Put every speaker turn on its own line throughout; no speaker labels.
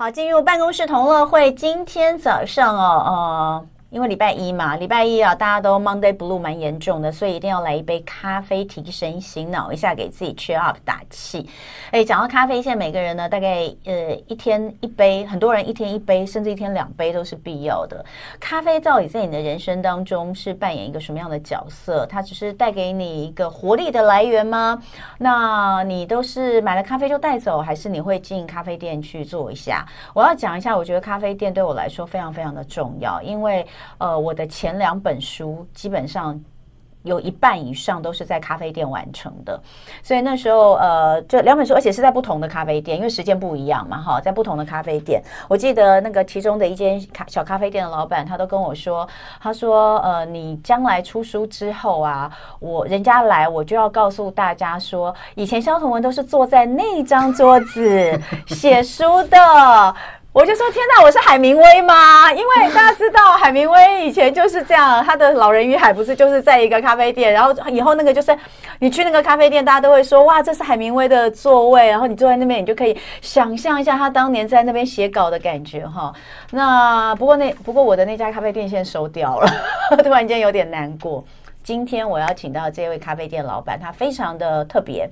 好，进入办公室同乐会。今天早上哦，呃。因为礼拜一嘛，礼拜一啊，大家都 Monday Blue 蛮严重的，所以一定要来一杯咖啡提神醒脑一下，给自己 cheer up 打气。哎，讲到咖啡，现在每个人呢，大概呃一天一杯，很多人一天一杯，甚至一天两杯都是必要的。咖啡到底在你的人生当中是扮演一个什么样的角色？它只是带给你一个活力的来源吗？那你都是买了咖啡就带走，还是你会进咖啡店去坐一下？我要讲一下，我觉得咖啡店对我来说非常非常的重要，因为。呃，我的前两本书基本上有一半以上都是在咖啡店完成的，所以那时候呃，这两本书，而且是在不同的咖啡店，因为时间不一样嘛，哈，在不同的咖啡店。我记得那个其中的一间咖小咖啡店的老板，他都跟我说，他说，呃，你将来出书之后啊，我人家来，我就要告诉大家说，以前萧彤文都是坐在那张桌子写书的。我就说天哪，我是海明威吗？因为大家知道海明威以前就是这样，他的《老人与海》不是就是在一个咖啡店，然后以后那个就是你去那个咖啡店，大家都会说哇，这是海明威的座位，然后你坐在那边，你就可以想象一下他当年在那边写稿的感觉哈。那不过那不过我的那家咖啡店现在收掉了，突然间有点难过。今天我要请到这位咖啡店老板，他非常的特别。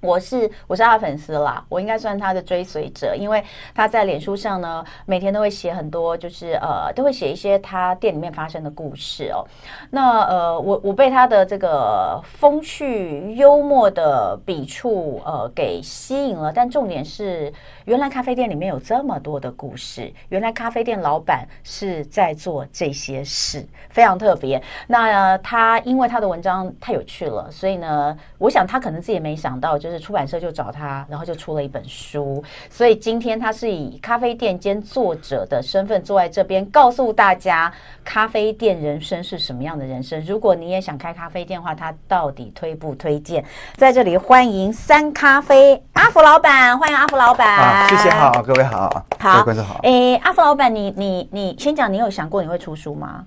我是我是他的粉丝啦，我应该算他的追随者，因为他在脸书上呢，每天都会写很多，就是呃，都会写一些他店里面发生的故事哦。那呃，我我被他的这个风趣幽默的笔触呃给吸引了，但重点是，原来咖啡店里面有这么多的故事，原来咖啡店老板是在做这些事，非常特别。那、呃、他因为他的文章太有趣了，所以呢，我想他可能自己也没想到就。就是出版社就找他，然后就出了一本书。所以今天他是以咖啡店兼作者的身份坐在这边，告诉大家咖啡店人生是什么样的人生。如果你也想开咖啡店的话，他到底推不推荐？在这里欢迎三咖啡阿福老板，欢迎阿福老板。
啊，谢谢，好，各位好，
好，
各位观众好。
哎，阿福老板，你你你先讲，你有想过你会出书吗？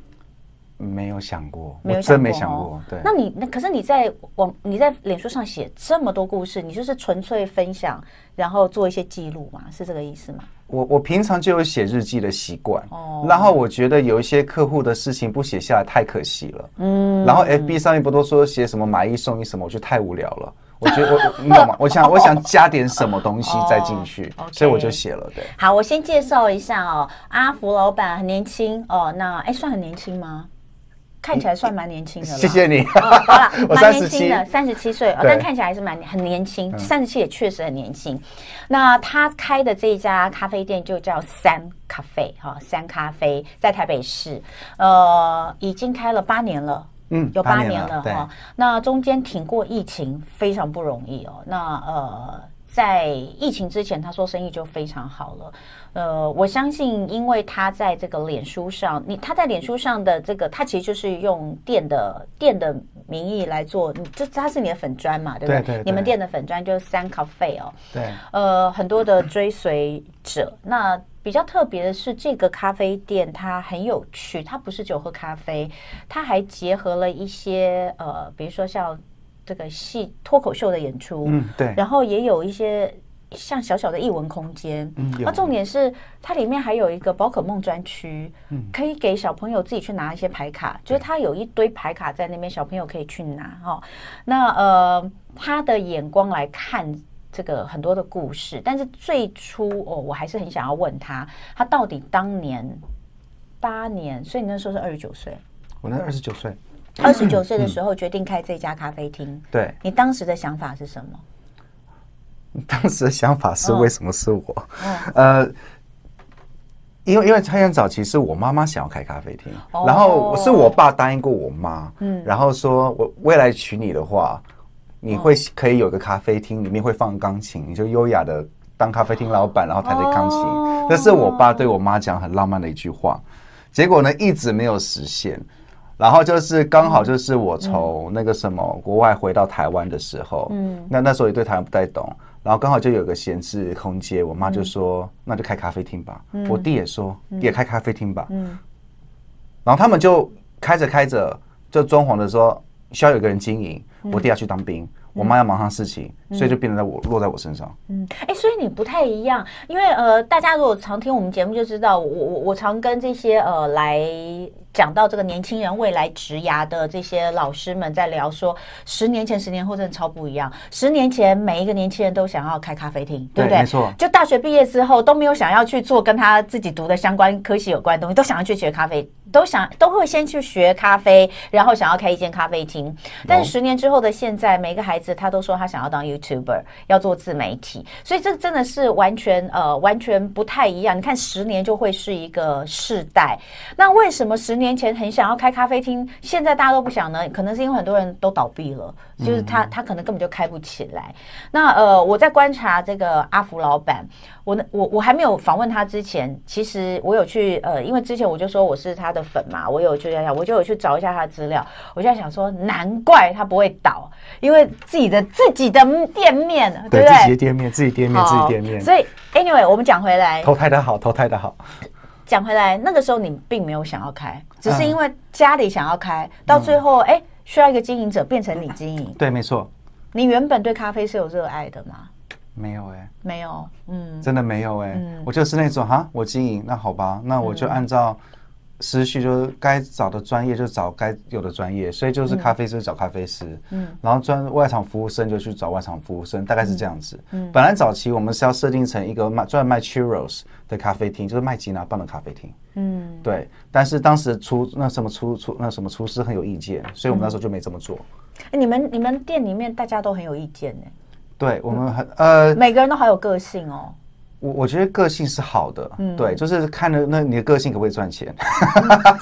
没有想过，
没有
真没想过。对，
那你那可是你在网你在脸书上写这么多故事，你就是纯粹分享，然后做一些记录嘛？是这个意思吗？
我我平常就有写日记的习惯，哦，然后我觉得有一些客户的事情不写下来太可惜了，嗯，然后 FB 上面不都说写什么买一送一什么，我觉得太无聊了。我觉得我你懂吗？我想我想加点什么东西再进去，所以我就写了。对，
好，我先介绍一下哦，阿福老板很年轻哦，那哎算很年轻吗？看起来算蛮年轻的了，
谢谢你。
哦、好了，蛮年轻的，三十七岁，但看起来还是蛮很年轻。三十七也确实很年轻。那他开的这一家咖啡店就叫三咖啡哈，三咖啡在台北市，呃，已经开了八年了，嗯，有八年了哈。那中间挺过疫情，非常不容易哦。那呃。在疫情之前，他说生意就非常好了。呃，我相信，因为他在这个脸书上，你他在脸书上的这个，他其实就是用店的店的名义来做，就他是你的粉砖嘛，对不对？对对对，你们店的粉砖就是三咖啡哦。
对。
呃，很多的追随者。那比较特别的是，这个咖啡店它很有趣，它不是只有喝咖啡，它还结合了一些呃，比如说像。这个戏脱口秀的演出，
嗯，对，
然后也有一些像小小的艺文空间，嗯，那重点是它里面还有一个宝可梦专区，嗯，可以给小朋友自己去拿一些牌卡，就是它有一堆牌卡在那边，小朋友可以去拿哈、哦。那呃，他的眼光来看这个很多的故事，但是最初哦，我还是很想要问他，他到底当年八年，所以你那时候是二十九岁，
我那二十九岁。
二十九岁的时候决定开这家咖啡厅，嗯，
对，
你当时的想法是什么？
当时的想法是为什么是我？哦，呃，因为因为很早期是我妈妈想要开咖啡厅，哦，然后是我爸答应过我妈，嗯，然后说我未来娶你的话，你会可以有个咖啡厅，里面会放钢琴，你就优雅的当咖啡厅老板，然后弹着钢琴，这，哦，是我爸对我妈讲很浪漫的一句话，结果呢一直没有实现。然后就是刚好就是我从那个什么国外回到台湾的时候，嗯，那那时候也对台湾不太懂，然后刚好就有个闲置空间，我妈就说那就开咖啡厅吧，我弟也说也开咖啡厅吧，嗯，然后他们就开着开着就装潢的时候需要有个人经营，我弟要去当兵，我妈要忙上事情，嗯、所以就变成在我落在我身上。
嗯，哎、欸，所以你不太一样，因为呃，大家如果常听我们节目就知道，我我我常跟这些呃来讲到这个年轻人未来职涯的这些老师们在聊说，十年前、十年后真的超不一样。十年前每一个年轻人都想要开咖啡厅，对不对？
没错。
就大学毕业之后都没有想要去做跟他自己读的相关科系有关的东西，都想要去学咖啡。都想都会先去学咖啡，然后想要开一间咖啡厅。但是十年之后的现在，每个孩子他都说他想要当 YouTuber，要做自媒体。所以这真的是完全呃完全不太一样。你看十年就会是一个世代。那为什么十年前很想要开咖啡厅，现在大家都不想呢？可能是因为很多人都倒闭了，就是他他可能根本就开不起来。那呃我在观察这个阿福老板。我我我还没有访问他之前，其实我有去呃，因为之前我就说我是他的粉嘛，我有去想，我就有去找一下他的资料。我就在想说，难怪他不会倒，因为自己的自己的店面，对，对？
自己的店面，自己店面，自己店面。
所以，anyway，我们讲回来，
投胎的好，投胎的好。
讲回来，那个时候你并没有想要开，只是因为家里想要开，嗯、到最后哎、欸，需要一个经营者，变成你经营。
对，没错。
你原本对咖啡是有热爱的吗？
没有哎、欸，
没有，嗯，
真的没有哎、欸，嗯、我就是那种哈，我经营那好吧，那我就按照时序，就是该找的专业就找该有的专业，所以就是咖啡师找咖啡师，嗯，然后专外场服务生就去找外场服务生，大概是这样子。嗯，本来早期我们是要设定成一个卖专卖 churros 的咖啡厅，就是卖吉拿棒的咖啡厅，嗯，对，但是当时厨那什么厨厨那什么厨师很有意见，所以我们那时候就没这么做。
哎，你们你们店里面大家都很有意见呢。
对我们很呃，
每个人都好有个性哦。
我我觉得个性是好的，嗯，对，就是看了那你的个性可不可以赚钱。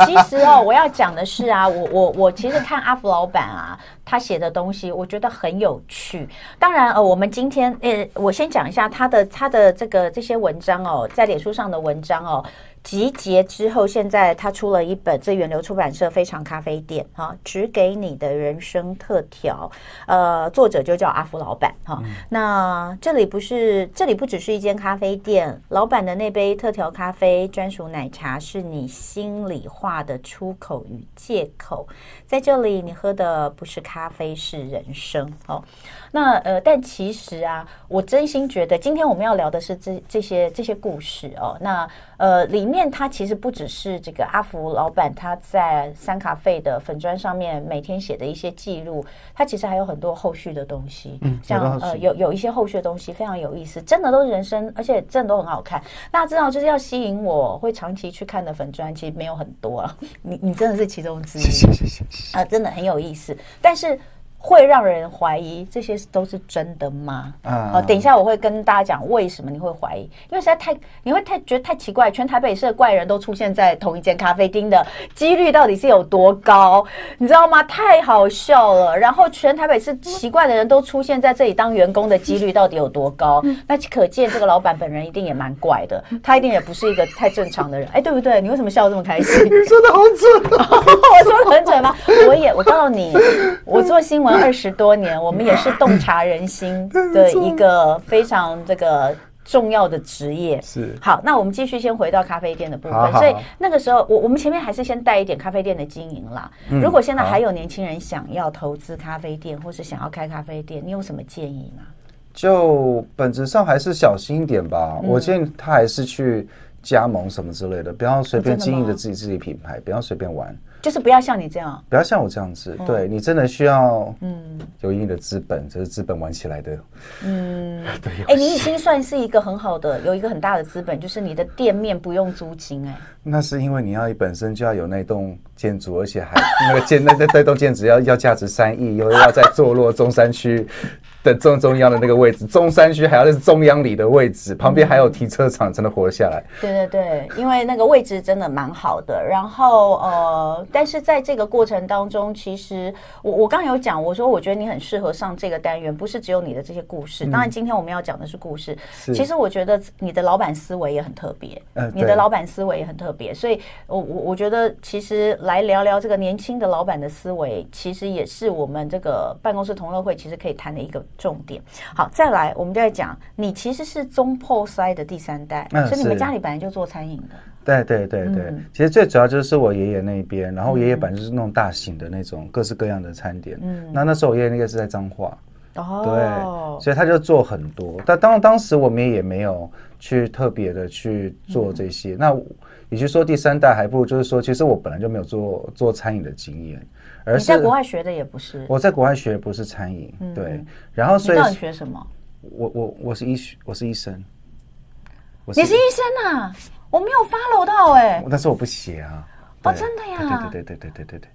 其实哦，我要讲的是啊，我我我其实看阿福老板啊，他写的东西，我觉得很有趣。当然呃，我们今天呃，我先讲一下他的他的这个这些文章哦，在脸书上的文章哦。集结之后，现在他出了一本，这远流出版社《非常咖啡店》哈，只给你的人生特调，呃，作者就叫阿福老板哈。嗯、那这里不是，这里不只是一间咖啡店，老板的那杯特调咖啡、专属奶茶是你心里话的出口与借口，在这里你喝的不是咖啡，是人生哦。那呃，但其实啊，我真心觉得，今天我们要聊的是这这些这些故事哦。那呃，里面它其实不只是这个阿福老板他在三卡费的粉砖上面每天写的一些记录，它其实还有很多后续的东西，嗯，像呃有有一些后续的东西非常有意思，真的都是人生，而且真的都很好看。大家知道，就是要吸引我会长期去看的粉砖，其实没有很多啊。你你真的是其中之一，谢谢啊，真的很有意思，但是。会让人怀疑这些都是真的吗？啊、嗯，等一下我会跟大家讲为什么你会怀疑，因为实在太你会太觉得太奇怪，全台北市的怪人都出现在同一间咖啡厅的几率到底是有多高？你知道吗？太好笑了。然后全台北市奇怪的人都出现在这里当员工的几率到底有多高？那可见这个老板本人一定也蛮怪的，他一定也不是一个太正常的人。哎，对不对？你为什么笑得这么开心？
你 说的好准，
我说的很准吗？我也我告诉你，我做新闻。二十多年，我们也是洞察人心 的一个非常这个重要的职业。是好，那我们继续先回到咖啡店的部分。所以那个时候，我我们前面还是先带一点咖啡店的经营啦。如果现在还有年轻人想要投资咖啡店，或是想要开咖啡店，你有什么建议吗？
就本质上还是小心一点吧。我建议他还是去加盟什么之类的，不要随便经营着自己自己品牌，不要随便玩。
就是不要像你这样，
不要像我这样子。对，你真的需要，嗯，有一定的资本，这是资本玩起来的。嗯，对。
哎，你已经算是一个很好的，有一个很大的资本，就是你的店面不用租金。哎，那
是因为你要本身就要有那栋建筑，而且还那个建那那那栋建筑要 要价值三亿，又要在坐落中山区的正中央的那个位置，中山区还要是中央里的位置，旁边还有停车场，才能活下来。
对对对，因为那个位置真的蛮好的。然后呃。但是在这个过程当中，其实我我刚刚有讲，我说我觉得你很适合上这个单元，不是只有你的这些故事。当然，今天我们要讲的是故事。其实我觉得你的老板思维也很特别，你的老板思维也很特别。所以，我我我觉得其实来聊聊这个年轻的老板的思维，其实也是我们这个办公室同乐会其实可以谈的一个重点。好，再来，我们就在讲，你其实是中破塞的第三代，所以你们家里本来就做餐饮的。
对对对对，嗯、其实最主要就是我爷爷那边，然后我爷爷本来就是那种大型的那种各式各样的餐点。嗯，那那时候我爷爷那个是在彰化，哦，对，所以他就做很多。但当当时我们也没有去特别的去做这些。嗯、那与其说第三代，还不如就是说，其实我本来就没有做做餐饮的经验，而是
在国外学的也不是。
我在国外学的不是餐饮，嗯、对。然后所以
你到底学什么？
我我我是医学，我是医生。
你是医生啊？我没有 follow 到哎、欸。
但是我不写啊。
哦，真的呀？
对对对对对对对对。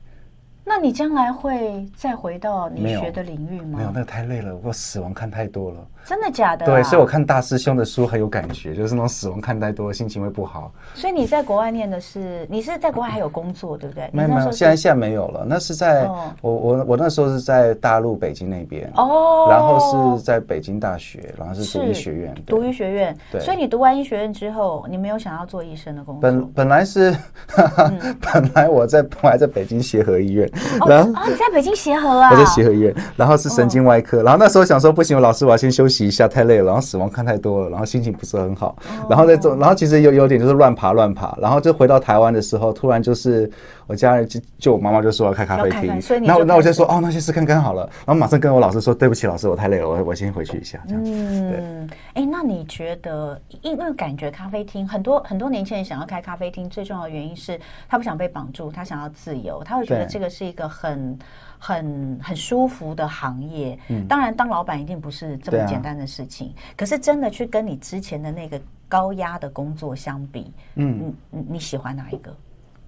那你将来会再回到你学的领域吗？
没有，那个太累了，我死亡看太多了。
真的假的、啊？
对，所以我看大师兄的书很有感觉，就是那种死亡看太多，心情会不好。
所以你在国外念的是，你是在国外还有工作，对不对？
没有没有，现在现在没有了。那是在、哦、我我我那时候是在大陆北京那边哦，然后是在北京大学，然后是读医学院，
读医学院。对，所以你读完医学院之后，你没有想要做医生的工作？
本本来是，嗯、本来我在我还在北京协和医院，然后、
哦、你在北京协和啊？
我在协和医院，然后是神经外科，哦、然后那时候想说不行，我老师我要先休息一下，太累了。然后死亡看太多了，然后心情不是很好，然后在做，然后其实有有点就是乱爬乱爬，然后就回到台湾的时候，突然就是我家人就就我妈妈就说要开咖啡厅，那我那我就说哦，那先试看看好了，然后马上跟我老师说对不起老师，我太累了，我我先回去一下这样。嗯，
哎，那你觉得，因为感觉咖啡厅很多很多年轻人想要开咖啡厅，最重要的原因是他不想被绑住，他想要自由，他会觉得这个是一个很。很很舒服的行业，嗯，当然当老板一定不是这么简单的事情。啊、可是真的去跟你之前的那个高压的工作相比，嗯，你你喜欢哪一个？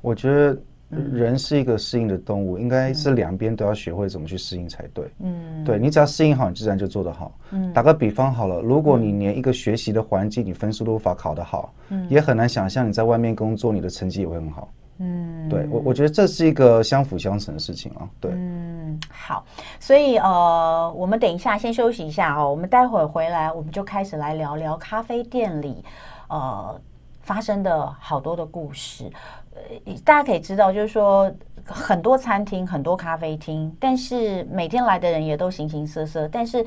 我觉得人是一个适应的动物，嗯、应该是两边都要学会怎么去适应才对。嗯，对，你只要适应好，你自然就做得好。嗯，打个比方好了，如果你连一个学习的环境，你分数都无法考得好，嗯，也很难想象你在外面工作，你的成绩也会很好。嗯，对我我觉得这是一个相辅相成的事情啊。对，
嗯，好，所以呃，我们等一下先休息一下哦，我们待会儿回来，我们就开始来聊聊咖啡店里呃发生的好多的故事。大家可以知道，就是说很多餐厅、很多咖啡厅，但是每天来的人也都形形色色，但是。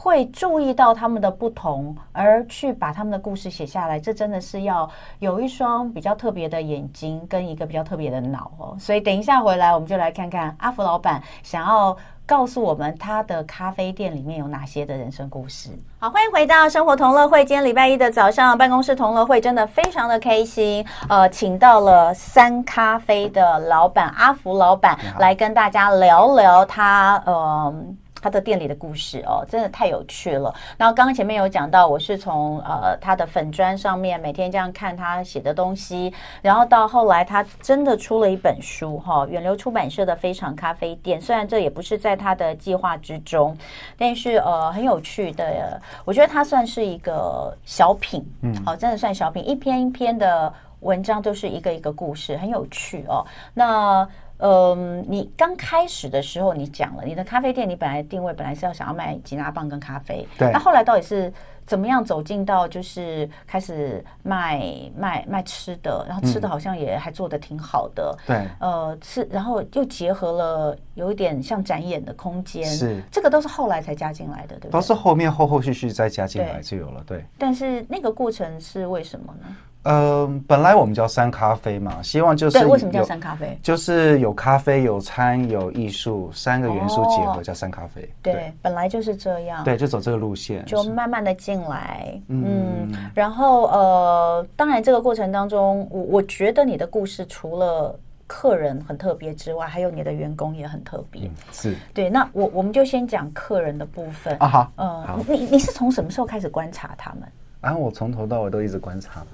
会注意到他们的不同，而去把他们的故事写下来，这真的是要有一双比较特别的眼睛跟一个比较特别的脑哦。所以等一下回来，我们就来看看阿福老板想要告诉我们他的咖啡店里面有哪些的人生故事。好，欢迎回到生活同乐会。今天礼拜一的早上，办公室同乐会真的非常的开心。呃，请到了三咖啡的老板阿福老板来跟大家聊聊他呃。他的店里的故事哦，真的太有趣了。然后刚刚前面有讲到，我是从呃他的粉砖上面每天这样看他写的东西，然后到后来他真的出了一本书哈，远流出版社的《非常咖啡店》。虽然这也不是在他的计划之中，但是呃很有趣的，我觉得他算是一个小品，嗯，好，真的算小品，一篇一篇的文章都是一个一个故事，很有趣哦。那。嗯，你刚开始的时候，你讲了你的咖啡店，你本来定位本来是要想要卖吉拿棒跟咖啡，
对。
那后来到底是怎么样走进到就是开始卖卖卖吃的，然后吃的好像也还做的挺好的，
对、嗯。
呃，是，然后又结合了有一点像展演的空间，
是。
这个都是后来才加进来的，对不对？
都是后面后后续续再加进来就有了，对。
但是那个过程是为什么呢？
呃，本来我们叫三咖啡嘛，希望就是
对，为什么叫三咖啡？
就是有咖啡、有餐、有艺术三个元素结合，叫三咖啡。
对，对，本来就是这样。
对，就走这个路线，
就慢慢的进来。嗯，嗯，然后呃，当然这个过程当中，我我觉得你的故事除了客人很特别之外，还有你的员工也很特别。嗯、
是
对。那我我们就先讲客人的部分
啊。好，
嗯、呃，你你是从什么时候开始观察他们？
啊，我从头到尾都一直观察。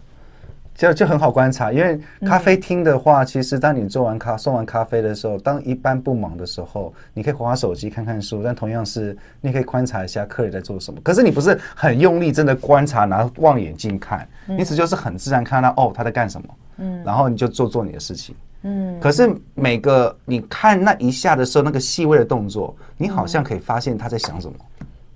就就很好观察，因为咖啡厅的话，嗯、其实当你做完咖送完咖啡的时候，当一般不忙的时候，你可以划划手机看看书，但同样是你可以观察一下客人在做什么。可是你不是很用力，真的观察，拿望远镜看，嗯、你只就是很自然看到哦他在干什么，嗯，然后你就做做你的事情，嗯。可是每个你看那一下的时候，那个细微的动作，你好像可以发现他在想什么，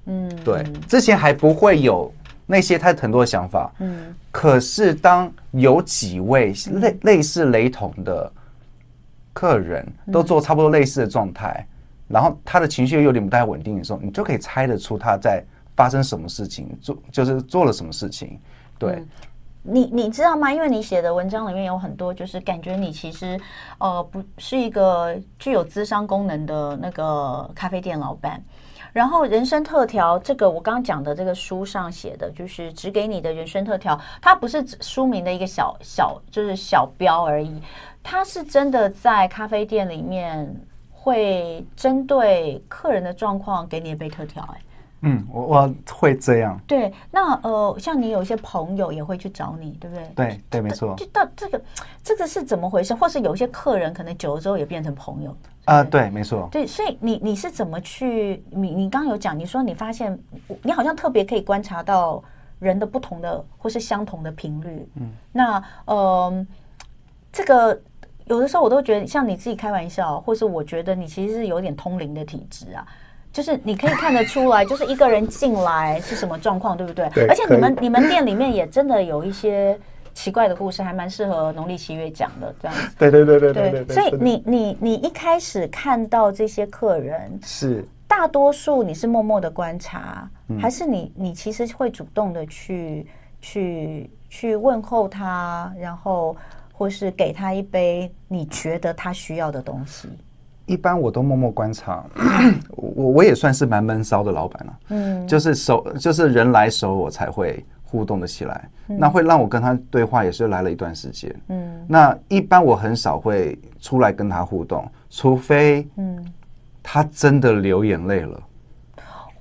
嗯，对，之前还不会有。那些他很多的想法，嗯，可是当有几位类类似雷同的客人都做差不多类似的状态，然后他的情绪又有点不太稳定的时候，你就可以猜得出他在发生什么事情，做就是做了什么事情。对，
你你知道吗？因为你写的文章里面有很多，就是感觉你其实呃不是一个具有咨商功能的那个咖啡店老板。然后人生特调，这个我刚刚讲的这个书上写的，就是只给你的人生特调，它不是书名的一个小小就是小标而已，它是真的在咖啡店里面会针对客人的状况给你一杯特调，哎。
嗯，我我会这样。
对，那呃，像你有一些朋友也会去找你，对不对？
对对，没错。
就到这个，这个是怎么回事？或是有一些客人可能久了之后也变成朋友
啊？对，没错。
对，所以你你是怎么去？你你刚刚有讲，你说你发现你好像特别可以观察到人的不同的或是相同的频率。嗯，那呃，这个有的时候我都觉得像你自己开玩笑，或是我觉得你其实是有点通灵的体质啊。就是你可以看得出来，就是一个人进来是什么状况，对不对？对，而且你们你们店里面也真的有一些奇怪的故事，还蛮适合农历七月讲的这样子。
对对对对对对，对。
所以你你你一开始看到这些客人，
是
大多数你是默默的观察，嗯、还是你你其实会主动的去去去问候他，然后或是给他一杯你觉得他需要的东西？
一般我都默默观察，我我也算是蛮闷骚的老板了，嗯，就是熟，就是人来熟我才会互动的起来，那会让我跟他对话也是来了一段时间，嗯，那一般我很少会出来跟他互动，除非，嗯，他真的流眼泪了，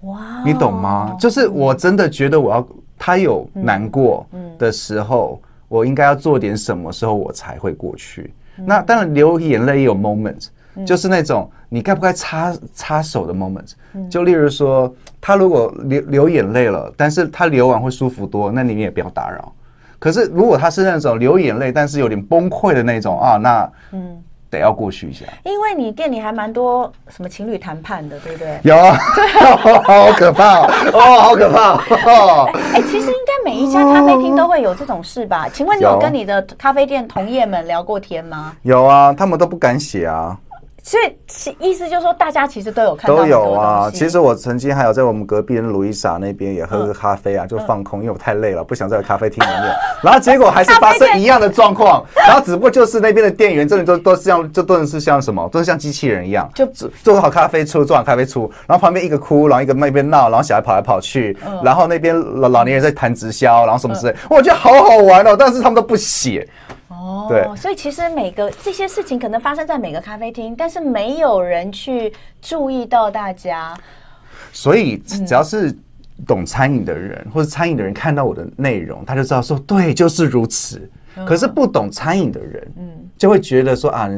哇，你懂吗？就是我真的觉得我要他有难过的时候，我应该要做点什么时候我才会过去，那当然流眼泪也有 moment。就是那种你该不该插插手的 moment，就例如说，他如果流流眼泪了，但是他流完会舒服多，那你也不要打扰。可是如果他是那种流眼泪，但是有点崩溃的那种啊，那嗯。得要过去一下，
因为你店里还蛮多什么情侣谈判的，对不对？
有啊，好可怕哦，好可怕哦！
哎，其实应该每一家咖啡厅都会有这种事吧？请问你有跟你的咖啡店同业们聊过天吗？
有啊，他们都不敢写啊。
所以其意思就是说，大家其实都有看到
都有啊。其实我曾经还有在我们隔壁的路易莎那边也喝个咖啡啊，就放空，因为我太累了，不想在咖啡厅里面。然后结果还是发生一样的状况。然后只不过就是那边的店员真的都都是像，就都是像什么，都是像机器人一样，就做好咖啡出，做好咖啡出。然后旁边一个哭，然后一个那边闹，然后小孩跑来跑去。然后那边老老年人在谈直销，然后什么之类。我觉得好好玩哦，但是他们都不写。
哦，对，所以其实每个这些事情可能发生在每个咖啡厅，但是没有人去注意到大家。
所以只要是懂餐饮的人，或者餐饮的人看到我的内容，他就知道说，对，就是如此。可是不懂餐饮的人，嗯，就会觉得说啊，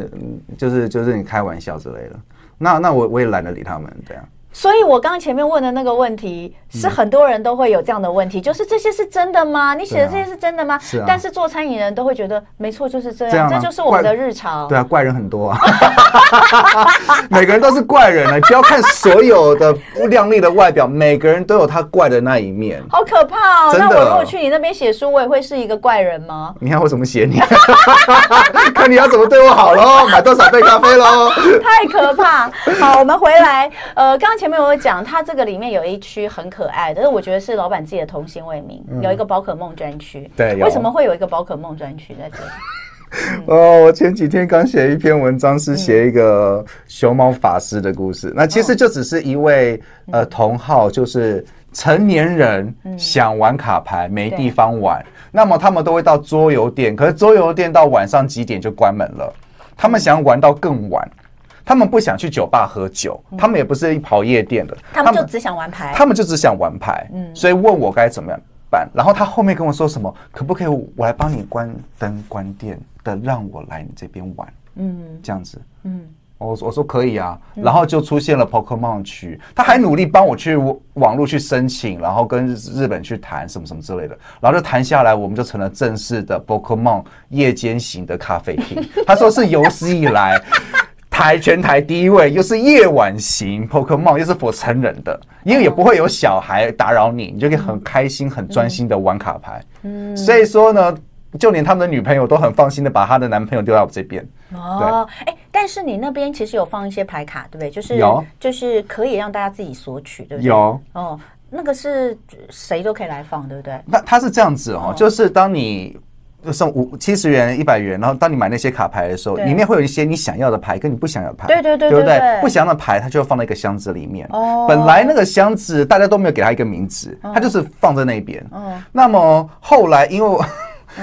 就是就是你开玩笑之类的。那那我我也懒得理他们这样。
所以，我刚刚前面问的那个问题，是很多人都会有这样的问题，就是这些是真的吗？你写的这些是真的吗？是啊。但是做餐饮人都会觉得，没错，就是这样，这就是我们的日常。
对啊，怪人很多啊，每个人都是怪人啊！不要看所有的不靓丽的外表，每个人都有他怪的那一面。
好可怕哦！那我如果去你那边写书，我也会是一个怪人吗？
你看我怎么写你？看你要怎么对我好喽？买多少杯咖啡喽？
太可怕！好，我们回来。呃，刚。前面我有讲，它这个里面有一区很可爱，但是我觉得是老板自己的童心未泯，有一个宝可梦专区。
对，
为什么会有一个宝可梦专区在这里？
哦，我前几天刚写一篇文章，是写一个熊猫法师的故事。那其实就只是一位呃同好，就是成年人想玩卡牌没地方玩，那么他们都会到桌游店，可是桌游店到晚上几点就关门了，他们想玩到更晚。他们不想去酒吧喝酒，他们也不是跑夜店的，
他们就只想玩牌，
他们就只想玩牌，嗯，所以问我该怎么样办。然后他后面跟我说什么，可不可以我来帮你关灯关电的，让我来你这边玩，嗯，这样子，嗯，我我说可以啊，然后就出现了 Pokemon 区，他还努力帮我去网络去申请，然后跟日本去谈什么什么之类的，然后就谈下来，我们就成了正式的 Pokemon 夜间型的咖啡厅。他说是有史以来。台全台第一位，又是夜晚型 Pokemon，又是 for 成人的，因为也不会有小孩打扰你，你就可以很开心、很专心的玩卡牌。嗯，所以说呢，就连他们的女朋友都很放心的把她的男朋友丢到我这边。
哦，哎，但是你那边其实有放一些牌卡，对不对？就是有，就是可以让大家自己索取，对不对？
有。
哦，那个是谁都可以来放，对不对？
那它是这样子哦，就是当你。送五七十元、一百元，然后当你买那些卡牌的时候，里面会有一些你想要的牌跟你不想要的牌，
对对对，
对不对？不想要的牌，它就会放在一个箱子里面。哦，本来那个箱子大家都没有给它一个名字，它就是放在那边。嗯，那么后来因为。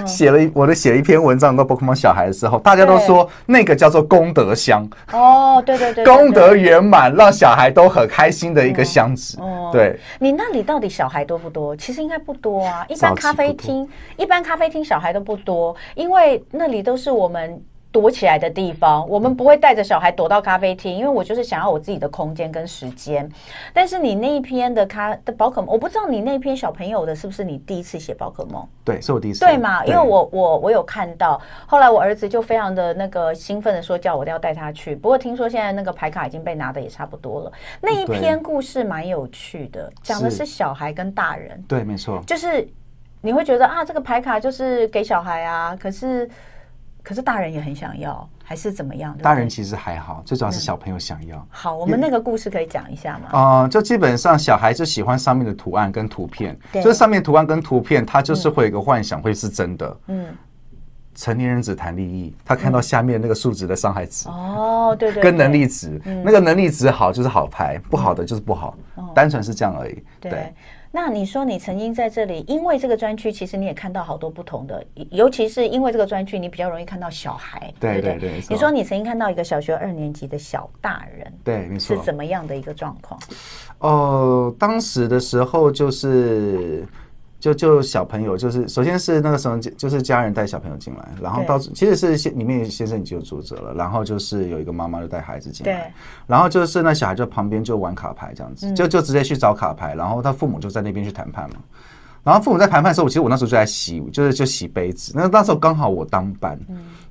写了我的写了一篇文章，跟宝可梦小孩的时候，大家都说那个叫做功德箱
哦，对对对，
功德圆满，让小孩都很开心的一个箱子。对，
你那里到底小孩多不多？其实应该不多啊，一般咖啡厅，一般咖啡厅小孩都不多，因为那里都是我们。躲起来的地方，我们不会带着小孩躲到咖啡厅，因为我就是想要我自己的空间跟时间。但是你那一篇的咖的宝可梦，我不知道你那篇小朋友的是不是你第一次写宝可梦？
对，是我第一次。
对嘛？因为我我我有看到，后来我儿子就非常的那个兴奋的说，叫我要带他去。不过听说现在那个牌卡已经被拿的也差不多了。那一篇故事蛮有趣的，讲的是小孩跟大人。
对，没错。
就是你会觉得啊，这个牌卡就是给小孩啊，可是。可是大人也很想要，还是怎么样？
大人其实还好，最主要是小朋友想要。嗯、
好，我们那个故事可以讲一下吗？
啊、呃，就基本上小孩就喜欢上面的图案跟图片，就是上面图案跟图片，他就是会有一个幻想，会是真的。嗯，成年人只谈利益，他看到下面那个数值的伤害值。
哦，对对，
跟能力值，那个能力值好就是好牌，不好的就是不好，单纯是这样而已。对。
那你说你曾经在这里，因为这个专区，其实你也看到好多不同的，尤其是因为这个专区，你比较容易看到小孩。
对对对。
你说你曾经看到一个小学二年级的小大人，
对，没错。
是怎么样的一个状况？
哦，当时的时候就是。就就小朋友，就是首先是那个时候，就是家人带小朋友进来，然后到其实是先里面先生已经有住着了，然后就是有一个妈妈就带孩子进来，然后就是那小孩就旁边就玩卡牌这样子，就就直接去找卡牌，然后他父母就在那边去谈判嘛，然后父母在谈判的时候，其实我那时候就在洗，就是就洗杯子，那那时候刚好我当班。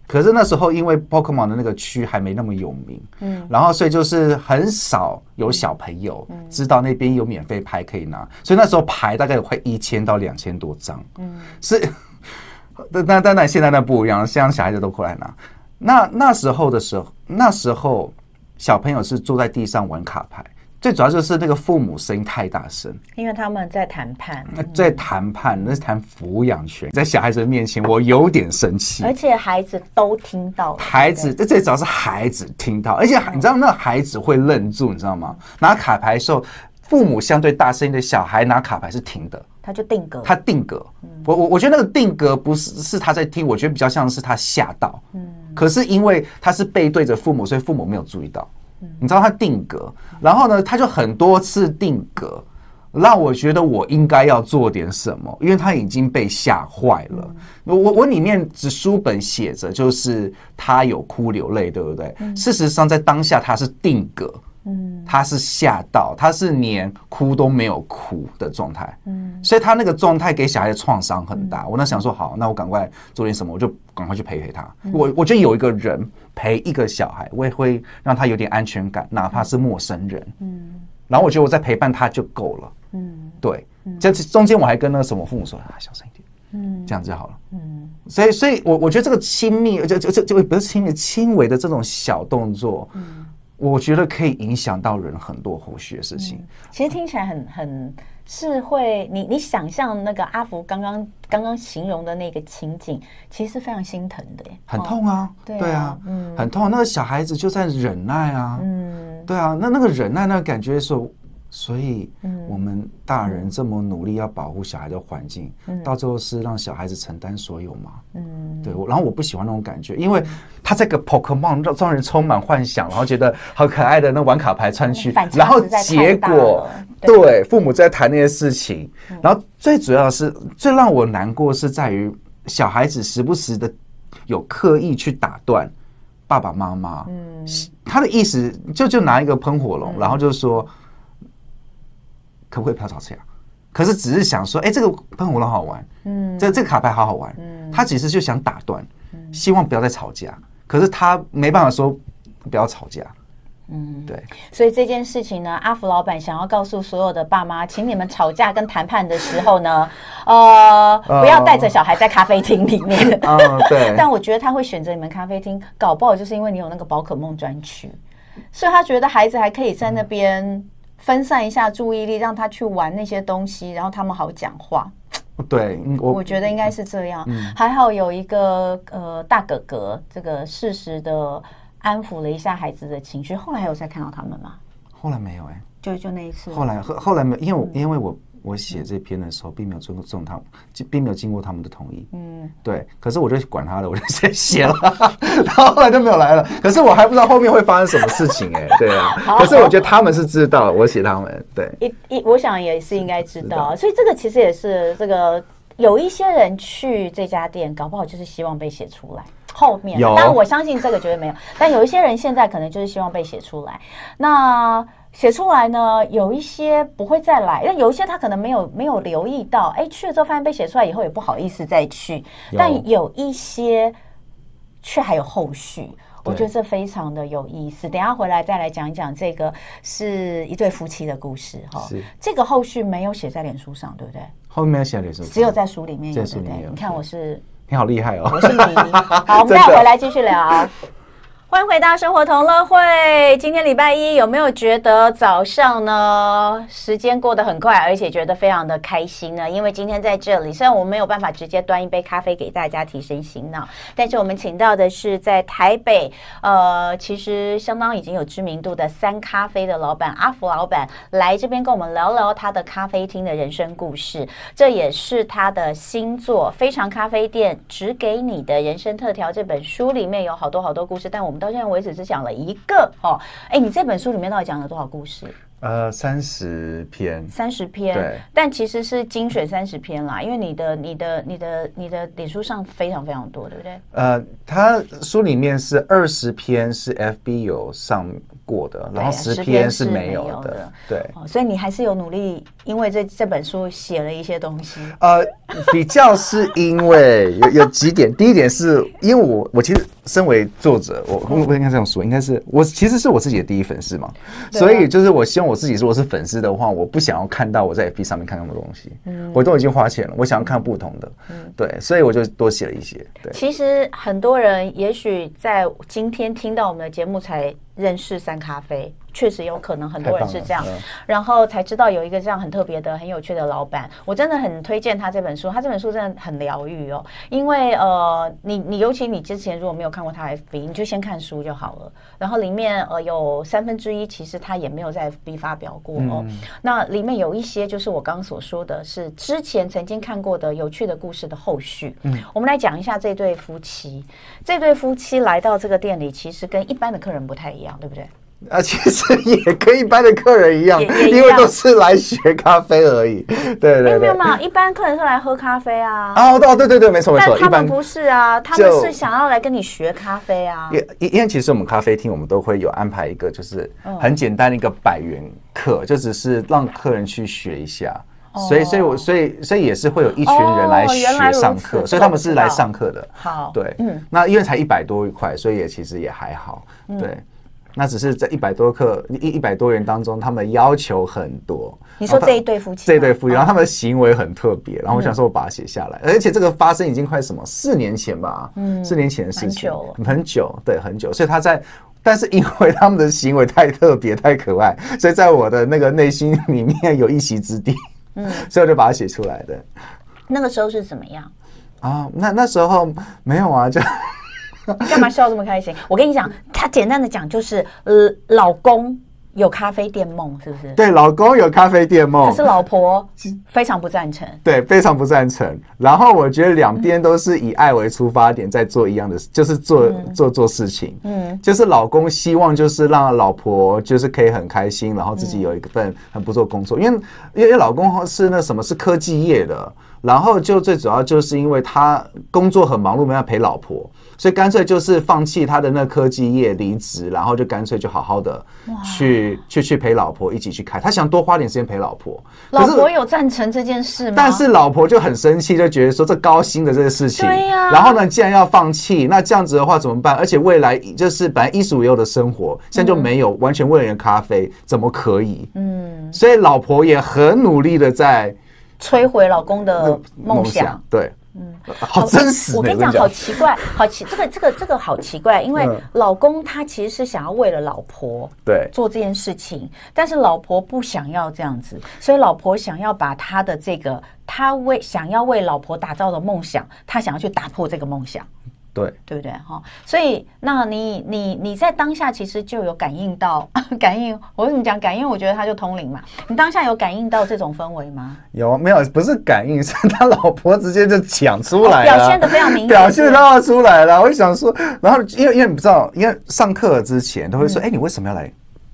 可是那时候，因为 Pokemon 的那个区还没那么有名，嗯，然后所以就是很少有小朋友知道那边有免费牌可以拿，所以那时候牌大概有快一千到两千多张，嗯，是，但但但但现在那不一样，现在小孩子都过来拿。那那时候的时候，那时候小朋友是坐在地上玩卡牌。最主要就是那个父母声音太大声，
因为他们在谈判，
在谈判，那是谈抚养权，在小孩子面前，我有点生气，
而且孩子都听到，
孩子，这最主要是孩子听到，而且你知道那孩子会愣住，你知道吗？拿卡牌的时候，父母相对大声音的小孩拿卡牌是停的，
他就定格，
他定格，我我我觉得那个定格不是是他在听，我觉得比较像是他吓到，嗯，可是因为他是背对着父母，所以父母没有注意到。你知道他定格，然后呢，他就很多次定格，让我觉得我应该要做点什么，因为他已经被吓坏了。我我我里面只书本写着，就是他有哭流泪，对不对？事实上，在当下他是定格。嗯，他是吓到，他是连哭都没有哭的状态，嗯，所以他那个状态给小孩的创伤很大。我那想说，好，那我赶快做点什么，我就赶快去陪陪他。我我觉得有一个人陪一个小孩，我也会让他有点安全感，哪怕是陌生人，嗯。然后我觉得我在陪伴他就够了，嗯，对。这中间我还跟那个什么父母说啊，小声一点，嗯，这样就好了，嗯。所以，所以我我觉得这个亲密，就就就就不是亲密，轻微的这种小动作，嗯。我觉得可以影响到人很多后续的事情。嗯、
其实听起来很很是会，你你想象那个阿福刚刚刚刚形容的那个情景，其实是非常心疼的耶，
很痛啊，哦、对啊，对啊嗯，很痛。那个小孩子就在忍耐啊，嗯，对啊，那那个忍耐那个感觉是。所以，我们大人这么努力要保护小孩的环境，到最后是让小孩子承担所有嘛？嗯，对。然后我不喜欢那种感觉，因为他这个 Pokemon 让让人充满幻想，然后觉得好可爱的那玩卡牌穿去，然后结果对父母在谈那些事情，然后最主要是最让我难过是在于小孩子时不时的有刻意去打断爸爸妈妈。嗯，他的意思就就拿一个喷火龙，然后就是说。可不可以不要吵架？可是只是想说，哎，这个喷火龙好玩，嗯，这这个卡牌好好玩，嗯，他只是就想打断，希望不要再吵架。可是他没办法说不要吵架，嗯，对。
所以这件事情呢，阿福老板想要告诉所有的爸妈，请你们吵架跟谈判的时候呢，呃，不要带着小孩在咖啡厅里面。嗯，对。但我觉得他会选择你们咖啡厅，搞不好就是因为你有那个宝可梦专区，所以他觉得孩子还可以在那边。分散一下注意力，让他去玩那些东西，然后他们好讲话。
对，
我我觉得应该是这样。嗯、还好有一个呃大哥哥，这个适时的安抚了一下孩子的情绪。后来有再看到他们吗？
后来没有哎、欸，
就就那一次。
后来后后来没有，因为我、嗯、因为我。我写这篇的时候，并没有尊重他们，并没有经过他们的同意。嗯，对。可是我就管他了，我就先写了，然后后来就没有来了。可是我还不知道后面会发生什么事情哎、欸，对啊。可是我觉得他们是知道我写他们，对。
一一，我想也是应该知道。所以这个其实也是这个有一些人去这家店，搞不好就是希望被写出来。后面，当然我相信这个绝对没有。但有一些人现在可能就是希望被写出来。那。写出来呢，有一些不会再来，因为有一些他可能没有没有留意到，哎，去了之后发现被写出来以后也不好意思再去，有但有一些却还有后续，我觉得这非常的有意思。等一下回来再来讲一讲这个是一对夫妻的故事哈。这个后续没有写在脸书上，对不对？
后面没有写在脸书上，
只有在书里面有，对不对？你看我是，
你好厉害哦，
我是你。好，我们 再回来继续聊。欢迎回到生活同乐会。今天礼拜一，有没有觉得早上呢时间过得很快，而且觉得非常的开心呢？因为今天在这里，虽然我没有办法直接端一杯咖啡给大家提神醒脑，但是我们请到的是在台北，呃，其实相当已经有知名度的三咖啡的老板阿福老板来这边跟我们聊聊他的咖啡厅的人生故事。这也是他的新作《非常咖啡店只给你的人生特调》这本书里面有好多好多故事，但我们。到现在为止只讲了一个哦，哎，你这本书里面到底讲了多少故事？
呃，三十篇，
三十篇，对，但其实是精选三十篇啦，因为你的、你的、你的、你的脸书上非常非常多，对不对？
呃，他书里面是二十篇是 FB 有上过的，然后十篇是没有的，对，
所以你还是有努力，因为这这本书写了一些东西。
呃，比较是因为有有几点，第一点是因为我我其实身为作者，我不应该这样说，应该是我其实是我自己的第一粉丝嘛，所以就是我希望我自己如果是粉丝的话，我不想要看到我在 FB 上面看那么多东西，嗯，我都已经花钱了，我想要看不同的，嗯，对，所以我就多写了一些。对，
其实很多人也许在今天听到我们的节目才。认识三咖啡，确实有可能很多人是这样，然后才知道有一个这样很特别的、很有趣的老板。我真的很推荐他这本书，他这本书真的很疗愈哦。因为呃，你你尤其你之前如果没有看过他 FB，你就先看书就好了。然后里面呃有三分之一其实他也没有在 FB 发表过哦。嗯、那里面有一些就是我刚刚所说的是之前曾经看过的有趣的故事的后续。嗯，我们来讲一下这对夫妻。这对夫妻来到这个店里，其实跟一般的客人不太一样。对不对？
啊，其实也跟一般的客人一样，因为都是来学咖啡而已。对对对，
没有嘛？一般客人是来喝咖啡啊。
哦，对对对对，没错没错。
他们不是啊，他们是想要来跟你学咖啡啊。
因因为其实我们咖啡厅，我们都会有安排一个，就是很简单的一个百元课，就只是让客人去学一下。所以，所以，我所以，所以也是会有一群人来学上课，所以他们是来上课的。好，对，嗯，那因为才一百多块，所以也其实也还好，对。那只是在一百多克一一百多人当中，他们要求很多。
你说这一对夫妻，
这一对夫妻，然后他们的行为很特别，然后我想说，我把它写下来。而且这个发生已经快什么四年前吧，嗯，四年前的事情，很久，很久，对，很久。所以他在，但是因为他们的行为太特别、太可爱，所以在我的那个内心里面有一席之地。嗯，所以我就把它写出来的。
那个时候是怎么样？
啊，那那时候没有啊，就。
你 干嘛笑这么开心？我跟你讲，他简单的讲就是，呃，老公有咖啡店梦，是不是？
对，老公有咖啡店梦，
可是老婆非常不赞成。
对，非常不赞成。然后我觉得两边都是以爱为出发点，在做一样的，就是做做做事情。嗯，就是老公希望就是让老婆就是可以很开心，然后自己有一份很不错工作，因为因为老公是那什么是科技业的，然后就最主要就是因为他工作很忙碌，没办法陪老婆。所以干脆就是放弃他的那科技业，离职，然后就干脆就好好的去去去陪老婆一起去开。他想多花点时间陪老婆。
老婆有赞成这件事吗？
但是老婆就很生气，就觉得说这高薪的这个事情，
对呀。
然后呢，既然要放弃，那这样子的话怎么办？而且未来就是本来衣食无忧的生活，现在就没有，完全为了咖啡，怎么可以？嗯。所以老婆也很努力的在
摧毁老公的梦想。
对。嗯，好真实。
我跟你讲，好奇怪，好奇，这个这个这个好奇怪，因为老公他其实是想要为了老婆对做这件事情，但是老婆不想要这样子，所以老婆想要把他的这个他为想要为老婆打造的梦想，他想要去打破这个梦想。
对，
对不对？哈，所以那你你你在当下其实就有感应到 感应。我为什么讲感应？我觉得他就通灵嘛。你当下有感应到这种氛围吗？
有没有？不是感应，是他老婆直接就讲出来了，
哦，表现的非常明显，
表现到出来了。我就想说，然后因为因为你不知道，因为上课之前都会说，哎、嗯，你为什么要来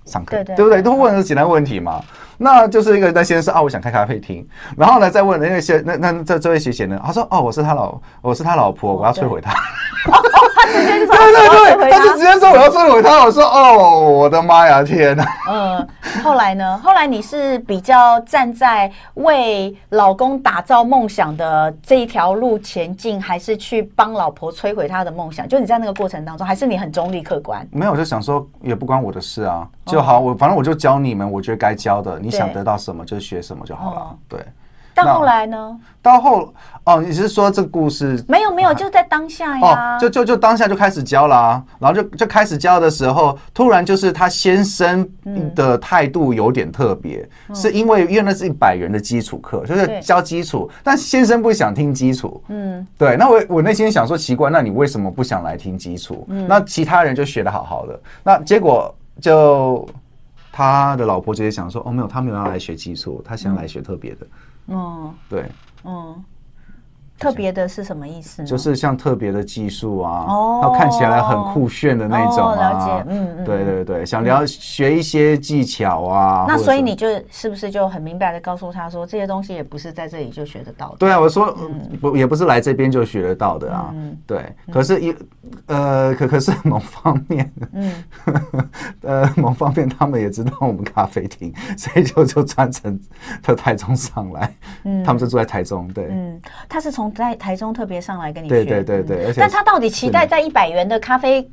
上课？对对，对不对？都问的简单问题嘛。那就是一个那先生说啊，我想开咖啡厅，然后呢，再问那个先那那这这位学姐呢，他说哦，我是他老我是他老婆，我要摧毁他。
哦哦、他 直接就
说对对 对，我要摧毁他。我说哦，我的妈呀，天哪！
嗯，后来呢？后来你是比较站在为老公打造梦想的这一条路前进，还是去帮老婆摧毁他的梦想？就你在那个过程当中，还是你很中立客观？
没有，我就想说也不关我的事啊，就好，我反正我就教你们，我觉得该教的，你想得到什么就学什么就好了。对。
到后来呢？
到后哦，你是说这故事？
没有没有，就在当下呀。
哦，就就就当下就开始教了啊，然后就就开始教的时候，突然就是他先生的态度有点特别，嗯、是因为因为那是一百人的基础课，就是教基础，但先生不想听基础。嗯，对。那我我内心想说奇怪，那你为什么不想来听基础？嗯，那其他人就学的好好的，那结果就他的老婆直接想说，哦，没有，他没有要来学基础，他想来学特别的。嗯，对，嗯。
特别的是什么意思呢？
就是像特别的技术啊，哦，看起来很酷炫的那种啊。
了解，嗯嗯，
对对对，想了学一些技巧啊。
那所以你就是不是就很明白的告诉他说，这些东西也不是在这里就学得到的。
对啊，我说不也不是来这边就学得到的啊。嗯对，可是一呃，可可是某方面，嗯，呃，某方面他们也知道我们咖啡厅，所以就就专程到台中上来。嗯，他们是住在台中，对，嗯，
他是从。在台中特别上来跟你学，
对对对对，
但他到底期待在一百元的咖啡？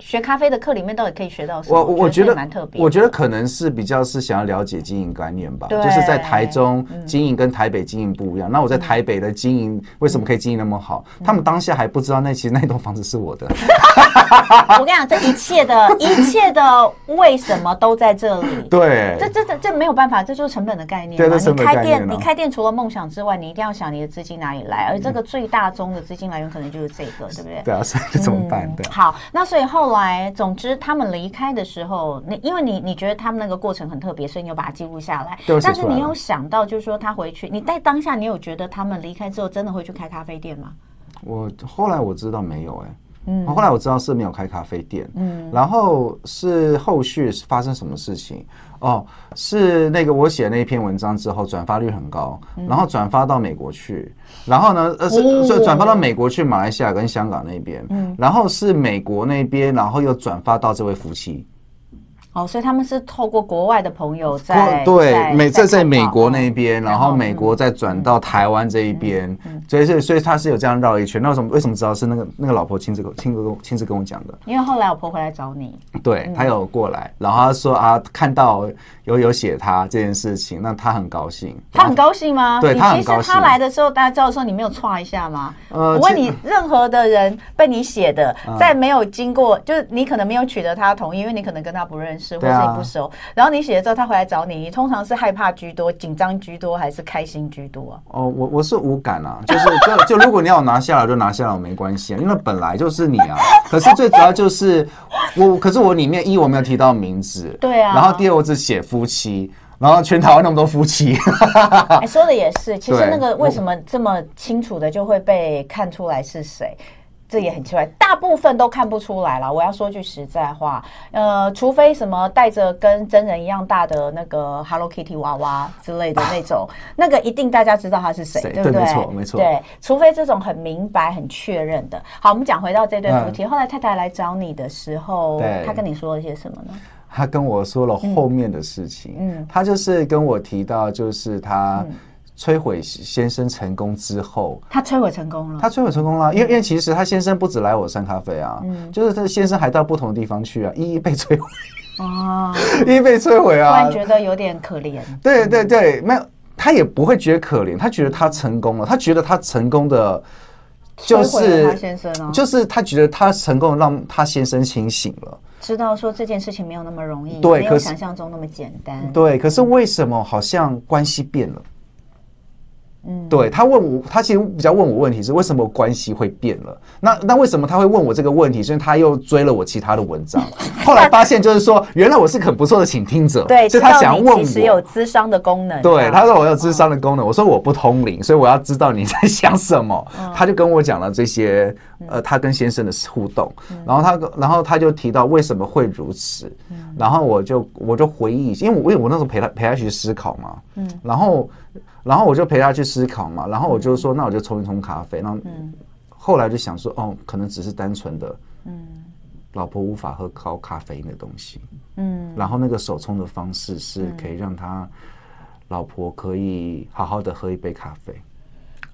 学咖啡的课里面到底可以学到什么？
我我觉得蛮
特别。
我觉得可能是比较是想要了解经营观念吧。就是在台中经营跟台北经营不一样。那我在台北的经营为什么可以经营那么好？他们当下还不知道那其实那栋房子是我的。
我跟你讲，这一切的一切的为什么都在这里？
对，
这这这这没有办法，这就是成本的概念嘛。你开店，你开店除了梦想之外，你一定要想你的资金哪里来，而这个最大宗的资金来源可能就是这个，对不对？
对啊，所以怎么办？对。
好，那所以后。后来，总之，他们离开的时候，你因为你你觉得他们那个过程很特别，所以你有把它记录下来。但是你有想到，就是说他回去，你在当下，你有觉得他们离开之后，真的会去开咖啡店吗？
我后来我知道没有、欸，哎，嗯，后来我知道是没有开咖啡店，嗯，然后是后续是发生什么事情？哦，是那个我写那篇文章之后转发率很高，然后转发到美国去。然后呢，呃，是是转发到美国去，马来西亚跟香港那边，嗯，然后是美国那边，然后又转发到这位夫妻。
哦，所以他们是透过国外的朋友在
对美在在美国那边，然后美国再转到台湾这一边，所以所以所以他是有这样绕一圈。那为什么为什么知道是那个那个老婆亲自亲自跟亲自跟我讲的？
因为后来老婆回来找你，
对他有过来，然后他说啊，看到有有写他这件事情，那他很高兴。
他很高兴吗？
对他很高兴。
其实他来的时候，大家知道说你没有剉一下吗？呃，我问你，任何的人被你写的，在没有经过，就是你可能没有取得他的同意，因为你可能跟他不认识，或者你不熟。然后你写了之后，他回来找你，你通常是害怕居多、紧张居多，还是开心居多啊？
哦，我我是无感啊，就是就就如果你要拿下来就拿下来，我没关系啊，因为本来就是你啊。可是最主要就是我，可是我里面一我没有提到名字，
对啊。
然后第二我只写夫妻，然后全台湾那么多夫妻，
哎，说的也是。其实那个为什么这么清楚的就会被看出来是谁？这也很奇怪，大部分都看不出来了。我要说句实在话，呃，除非什么带着跟真人一样大的那个 Hello Kitty 娃娃之类的那种，啊、那个一定大家知道他是谁，对不对？
没错，没错。
对，除非这种很明白、很确认的。好，我们讲回到这对夫妻，嗯、后来太太来找你的时候，对他跟你说了些什么呢？
他跟我说了后面的事情。嗯，他就是跟我提到，就是他。嗯摧毁先生成功之后，
他摧毁成功了。
他摧毁成功了，因为因为其实他先生不止来我山咖啡啊，嗯，就是他先生还到不同的地方去啊，一一被摧毁。哦，一一被摧毁啊，
突然觉得有点可怜。
对对对，没有他也不会觉得可怜，他觉得他成功了，他觉得他成功的，就是
他先生啊，
就是他觉得他成功让他先生清醒了，
知道说这件事情没有那么容易，
对，
没有想象中那么简单，
对，可是为什么好像关系变了？嗯，对，他问我，他其实比较问我问题是为什么关系会变了？那那为什么他会问我这个问题？所以他又追了我其他的文章，后来发现就是说，原来我是很不错的倾听者，
对，
所以他想要问我，
其实有智商的功能。
对，他说我有智商的功能，我说我不通灵，所以我要知道你在想什么。他就跟我讲了这些，呃，他跟先生的互动，然后他然后他就提到为什么会如此，然后我就我就回忆，因为我因为我那时候陪他陪他去思考嘛，嗯，然后。然后我就陪他去思考嘛，然后我就说，那我就冲一冲咖啡。然后后来就想说，哦，可能只是单纯的，嗯，老婆无法喝高咖啡因的东西，嗯，然后那个手冲的方式是可以让他老婆可以好好的喝一杯咖啡。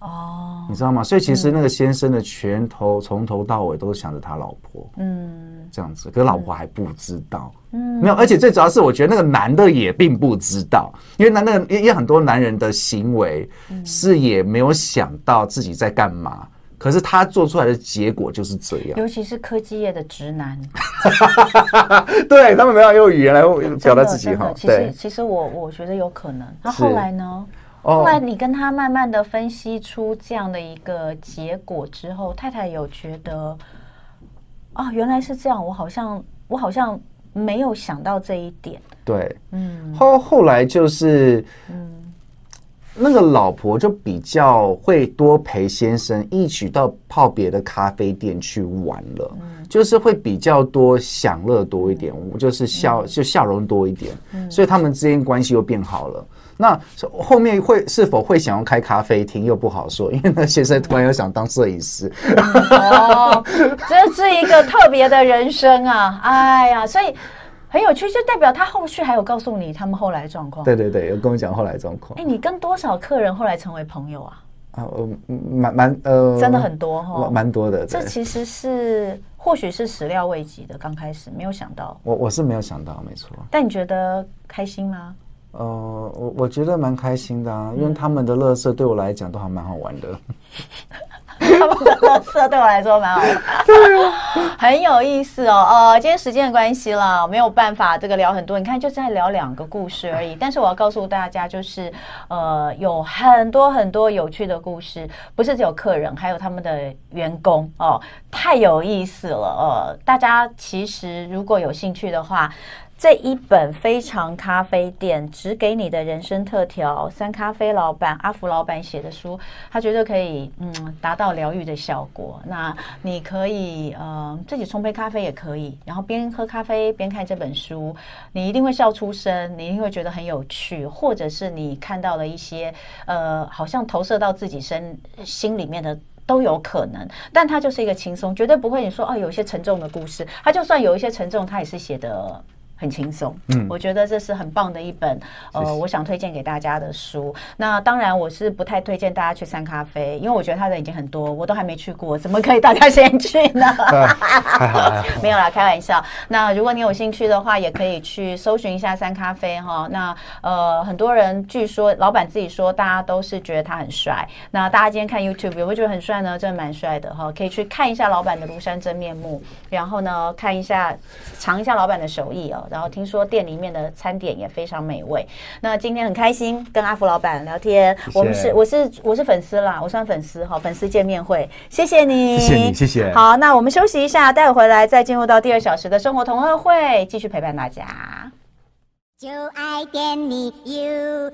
哦，你知道吗？所以其实那个先生的拳头从头到尾都想着他老婆，嗯，这样子，可是老婆还不知道，嗯，没有，而且最主要是我觉得那个男的也并不知道，因为男的，因为很多男人的行为是也没有想到自己在干嘛，可是他做出来的结果就是这样，
尤其是科技业的直男，
对他们没有用语言来表达自己哈，
其实其实我我觉得有可能，那后来呢？后来你跟他慢慢的分析出这样的一个结果之后，太太有觉得啊，原来是这样，我好像我好像没有想到这一点。
对，嗯，后后来就是，嗯，那个老婆就比较会多陪先生一起到泡别的咖啡店去玩了，嗯，就是会比较多享乐多一点，我，就是笑就笑容多一点，嗯，所以他们之间关系又变好了。那后面会是否会想要开咖啡厅又不好说，因为那先生突然又想当摄影师。
哦，这是一个特别的人生啊！哎呀，所以很有趣，就代表他后续还有告诉你他们后来状况。
对对对，有跟我讲后来状况。
哎，你跟多少客人后来成为朋友啊？
啊，呃，蛮蛮呃，
真的很多哈，
蛮多的。
这其实是或许是始料未及的，刚开始没有想到。
我我是没有想到，没错。
但你觉得开心吗？
呃，我我觉得蛮开心的啊，因为他们的乐色对我来讲都还蛮好玩的。
他们的垃圾对我来说蛮好玩，很有意思哦。呃，今天时间的关系了，没有办法这个聊很多。你看，就在聊两个故事而已。但是我要告诉大家，就是呃，有很多很多有趣的故事，不是只有客人，还有他们的员工哦，太有意思了。呃，大家其实如果有兴趣的话。这一本非常咖啡店只给你的人生特调，三咖啡老板阿福老板写的书，他觉得可以嗯达到疗愈的效果。那你可以呃自己冲杯咖啡也可以，然后边喝咖啡边看这本书，你一定会笑出声，你一定会觉得很有趣，或者是你看到了一些呃好像投射到自己身心里面的都有可能。但它就是一个轻松，绝对不会你说哦有一些沉重的故事，它就算有一些沉重，它也是写的。很轻松，嗯，我觉得这是很棒的一本，呃，谢谢。我想推荐给大家的书。那当然，我是不太推荐大家去三咖啡，因为我觉得他的已经很多，我都还没去过，怎么可以大家先去呢？没有啦，开玩笑。那如果你有兴趣的话，也可以去搜寻一下三咖啡哈。那呃，很多人据说老板自己说，大家都是觉得他很帅。那大家今天看 YouTube 有没有觉得很帅呢？真的蛮帅的哈，可以去看一下老板的庐山真面目，然后呢，看一下尝一下老板的手艺哦。然后听说店里面的餐点也非常美味。那今天很开心跟阿福老板聊天，谢谢。我们是我是我是粉丝啦，我算粉丝哈，粉丝见面会，谢谢你，
谢谢你，谢谢。
好，那我们休息一下，待会回来再进入到第二小时的生活同乐会，继续陪伴大家。就爱点你 UFO